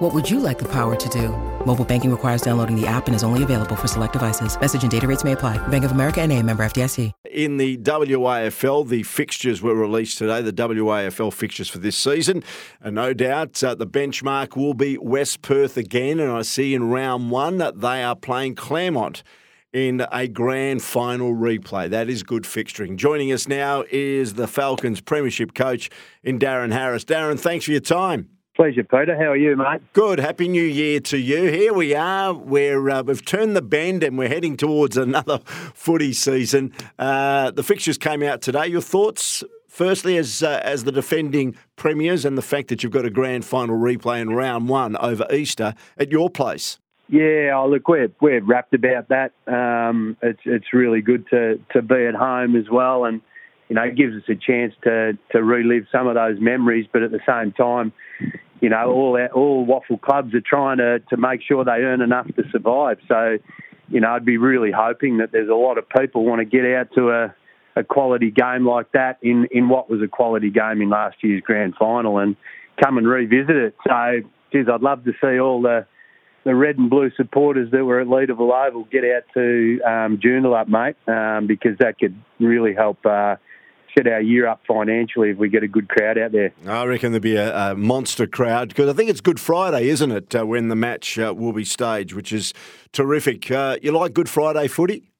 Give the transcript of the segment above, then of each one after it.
What would you like the power to do? Mobile banking requires downloading the app and is only available for select devices. Message and data rates may apply. Bank of America and a member FDIC. In the WAFL, the fixtures were released today, the WAFL fixtures for this season. And no doubt uh, the benchmark will be West Perth again. And I see in round one that they are playing Claremont in a grand final replay. That is good fixturing. Joining us now is the Falcons Premiership coach in Darren Harris. Darren, thanks for your time. Pleasure, Peter. How are you, mate? Good. Happy New Year to you. Here we are. We're, uh, we've turned the bend and we're heading towards another footy season. Uh, the fixtures came out today. Your thoughts, firstly, as uh, as the defending premiers, and the fact that you've got a grand final replay in round one over Easter at your place. Yeah, oh, look, we're we're rapt about that. Um, it's it's really good to to be at home as well, and you know, it gives us a chance to to relive some of those memories. But at the same time, you know, all our, all WAFL clubs are trying to to make sure they earn enough to survive. So, you know, I'd be really hoping that there's a lot of people want to get out to a a quality game like that in in what was a quality game in last year's grand final and come and revisit it. So, geez, I'd love to see all the the red and blue supporters that were at Leederville Oval get out to um, Joondalup, mate, um, because that could really help uh, set our year up financially if we get a good crowd out there. I reckon there'll be a, a monster crowd because I think it's Good Friday, isn't it, uh, when the match uh, will be staged, which is terrific. Uh, you like Good Friday footy?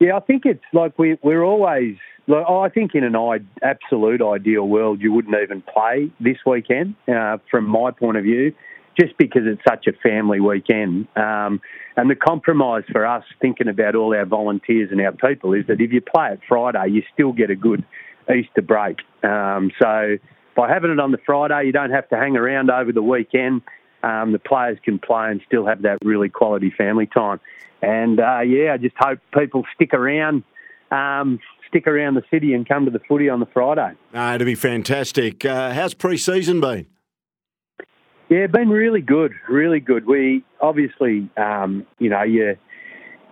Yeah, I think it's like we, we're always. Like, I think in an absolute ideal world, you wouldn't even play this weekend, uh, from my point of view just because it's such a family weekend. Um, and the compromise for us, thinking about all our volunteers and our people, is that if you play it Friday, you still get a good Easter break. Um, so by having it on the Friday, you don't have to hang around over the weekend. Um, the players can play and still have that really quality family time. And uh, yeah, I just hope people stick around. Um, stick around the city and come to the footy on the Friday. Uh, it'll be fantastic. Uh, how's pre-season been? Yeah, been really good, really good. We obviously, um, you know, you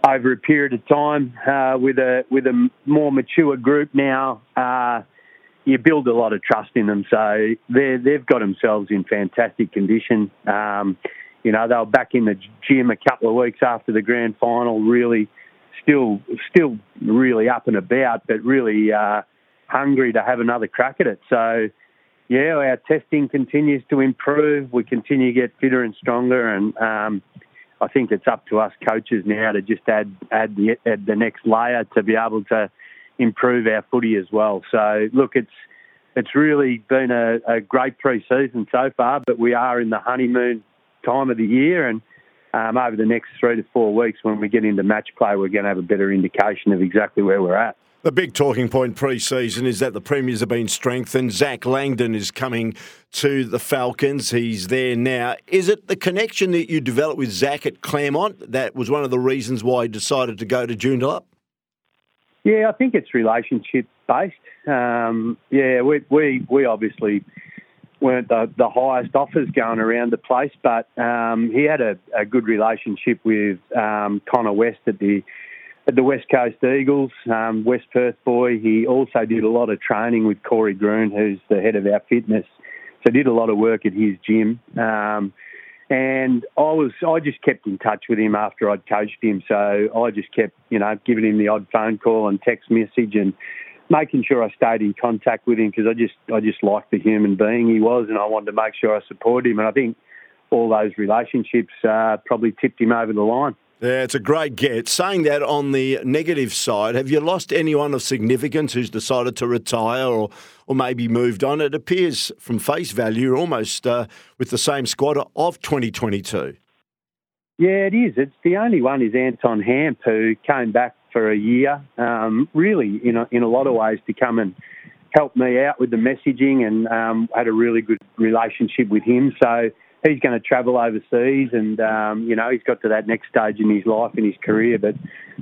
over a period of time uh, with a with a more mature group now, uh, you build a lot of trust in them. So they they've got themselves in fantastic condition. Um, you know, they were back in the gym a couple of weeks after the grand final, really still still really up and about, but really uh, hungry to have another crack at it. So yeah, our testing continues to improve. We continue to get fitter and stronger, and um, I think it's up to us coaches now to just add add the, add the next layer to be able to improve our footy as well. So look, it's it's really been a, a great pre-season so far, but we are in the honeymoon time of the year, and um, over the next three to four weeks, when we get into match play, we're going to have a better indication of exactly where we're at. The big talking point pre-season is that the premiers have been strengthened. Zac Langdon is coming to the Falcons. He's there now. Is it the connection that you developed with Zach at Claremont that was one of the reasons why he decided to go to Joondalup? Yeah, I think it's relationship based. Um, yeah, we, we we obviously weren't the, the highest offers going around the place, but um, he had a, a, good relationship with um, Connor West at the at the West Coast Eagles, um, West Perth boy. He also did a lot of training with Corey Groon, who's the head of our fitness. So did a lot of work at his gym. Um, and I was, I just kept in touch with him after I'd coached him. So I just kept, you know, giving him the odd phone call and text message and making sure I stayed in contact with him because I just, I just liked the human being he was, and I wanted to make sure I supported him. And I think all those relationships uh, probably tipped him over the line. Yeah, it's a great get. Saying that on the negative side, have you lost anyone of significance who's decided to retire or, or maybe moved on? It appears from face value almost uh, with the same squad of 2022. Yeah, it is. It's the only one is Anton Hamp who came back for a year, um, really in a, in a lot of ways to come and help me out with the messaging and um, had a really good relationship with him. So he's going to travel overseas, and um, you know he's got to that next stage in his life in his career. But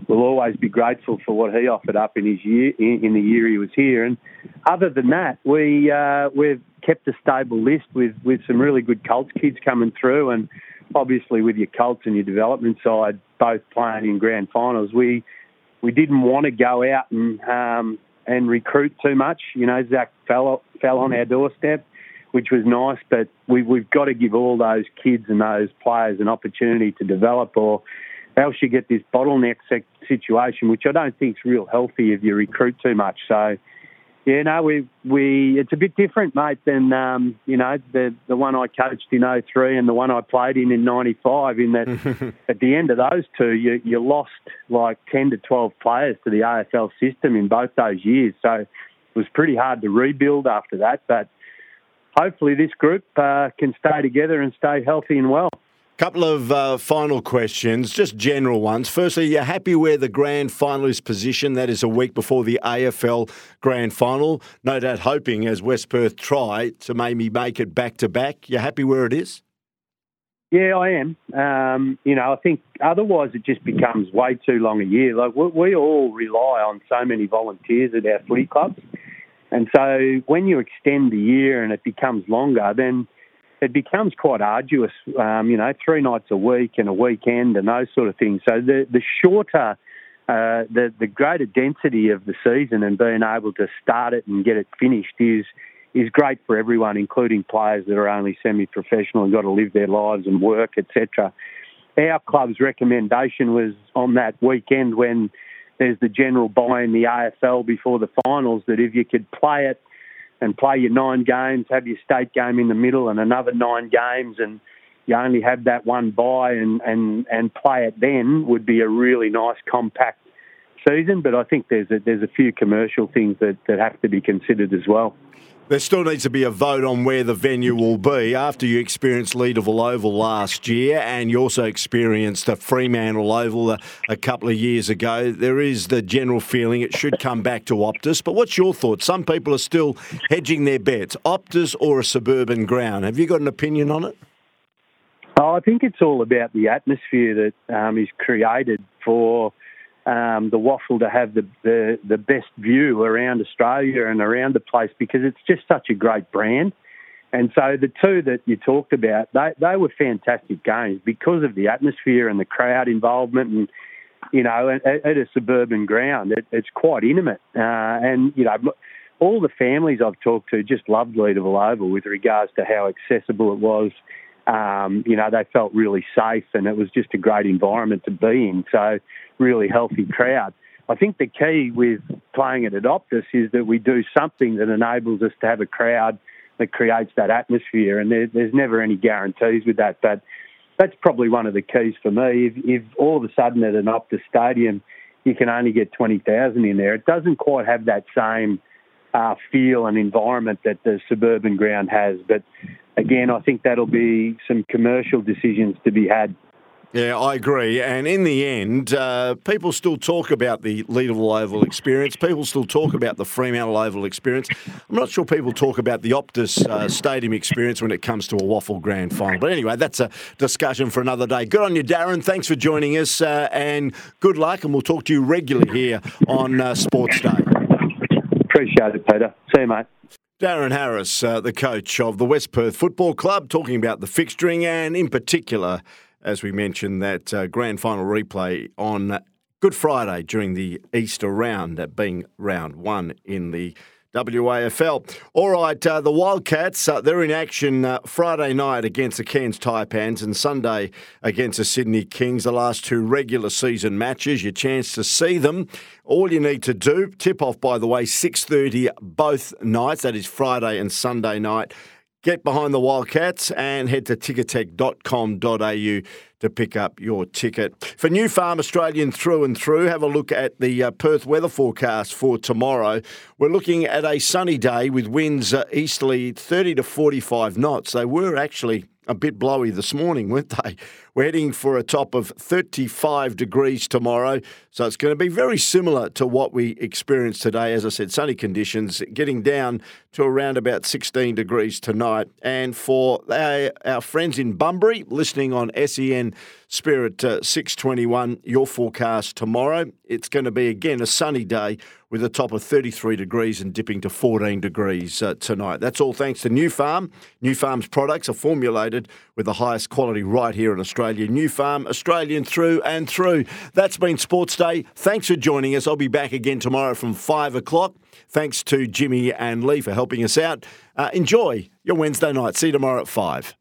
we'll always be grateful for what he offered up in his year in, in the year he was here. And other than that, we uh, we've kept a stable list with with some really good Colts kids coming through, and obviously with your Colts and your development side both playing in grand finals, we we didn't want to go out and um, and recruit too much. You know, Zac fell fell on our doorstep which was nice. But we, we've got to give all those kids and those players an opportunity to develop, or else you get this bottleneck situation, which I don't think is real healthy if you recruit too much. So. Yeah, no, we we it's a bit different, mate, than um, you know the the one I coached in 03 and the one I played in in '95. In that, at the end of those two, you you lost like 10 to 12 players to the AFL system in both those years. So it was pretty hard to rebuild after that. But hopefully this group uh, can stay together and stay healthy and well. Couple of uh, final questions, just general ones. Firstly, you're happy where the grand final is positioned? That is a week before the AFL grand final. No doubt hoping, as West Perth try, to maybe make it back to back. You're happy where it is? Yeah, I am. Um, you know, I think otherwise it just becomes way too long a year. Like we, we all rely on so many volunteers at our footy clubs. And so when you extend the year and it becomes longer, then it becomes quite arduous. Um, you know, three nights a week and a weekend and those sort of things. So the the shorter, uh, the the greater density of the season and being able to start it and get it finished is is great for everyone, including players that are only semi-professional and got to live their lives and work, etc. Our club's recommendation was on that weekend when there's the general bye in the AFL before the finals that if you could play it and play your nine games, have your state game in the middle and another nine games, and you only have that one bye and, and, and play it then would be a really nice compact season. But I think there's a, there's a few commercial things that, that have to be considered as well. There still needs to be a vote on where the venue will be after you experienced Leederville Oval last year and you also experienced a Fremantle Oval a, a, couple of years ago. There is the general feeling it should come back to Optus. But what's your thoughts? Some people are still hedging their bets Optus or a suburban ground. Have you got an opinion on it? Oh, I think it's all about the atmosphere that um, is created for um, the WAFL to have the, the, the best view around Australia and around the place because it's just such a great brand. And so the two that you talked about, they, they were fantastic games because of the atmosphere and the crowd involvement and, you know, at, at a suburban ground, it, it's quite intimate. Uh, and, you know, all the families I've talked to just loved Leederville Oval with regards to how accessible it was. Um, you know, they felt really safe and it was just a great environment to be in. So really healthy crowd. I think the key with playing at Optus is that we do something that enables us to have a crowd that creates that atmosphere, and there, there's never any guarantees with that. But that's probably one of the keys for me. If, if all of a sudden at an Optus stadium you can only get 20,000 in there, it doesn't quite have that same uh, feel and environment that the suburban ground has. But again, I think that'll be some commercial decisions to be had yeah, I agree. And in the end, uh, people still talk about the Leederville Oval experience. People still talk about the Fremantle Oval experience. I'm not sure people talk about the Optus uh, Stadium experience when it comes to a WAFL Grand Final. But anyway, that's a discussion for another day. Good on you, Darren. Thanks for joining us, uh, and good luck. And we'll talk to you regularly here on uh, Sports Day. Appreciate it, Peter. See you, mate. Darren Harris, uh, the coach of the West Perth Football Club, talking about the fixturing and, in particular, as we mentioned, that uh, grand final replay on Good Friday during the Easter round, that being round one in the WAFL. All right, uh, the Wildcats, uh, they're in action uh, Friday night against the Cairns Taipans and Sunday against the Sydney Kings, the last two regular season matches. Your chance to see them. All you need to do, tip off, by the way, 6.30 both nights, that is Friday and Sunday night. Get behind the Wildcats and head to ticketek.com.au to pick up your ticket. For Nufarm Australian through and through, have a look at the uh, Perth weather forecast for tomorrow. We're looking at a sunny day with winds uh, easterly 30 to 45 knots. They were actually a bit blowy this morning, weren't they? We're heading for a top of 35 degrees tomorrow. So it's going to be very similar to what we experienced today. As I said, sunny conditions, getting down to around about 16 degrees tonight. And for our, our friends in Bunbury listening on SEN Spirit uh, 621, your forecast tomorrow, it's going to be again a sunny day with a top of 33 degrees and dipping to 14 degrees uh, tonight. That's all thanks to Nufarm. New Farm's products are formulated with the highest quality right here in Australia. Nufarm, Australian through and through. That's been Sports Day. Thanks for joining us. I'll be back again tomorrow from 5 o'clock. Thanks to Jimmy and Lee for helping us out. Uh, enjoy your Wednesday night. See you tomorrow at 5.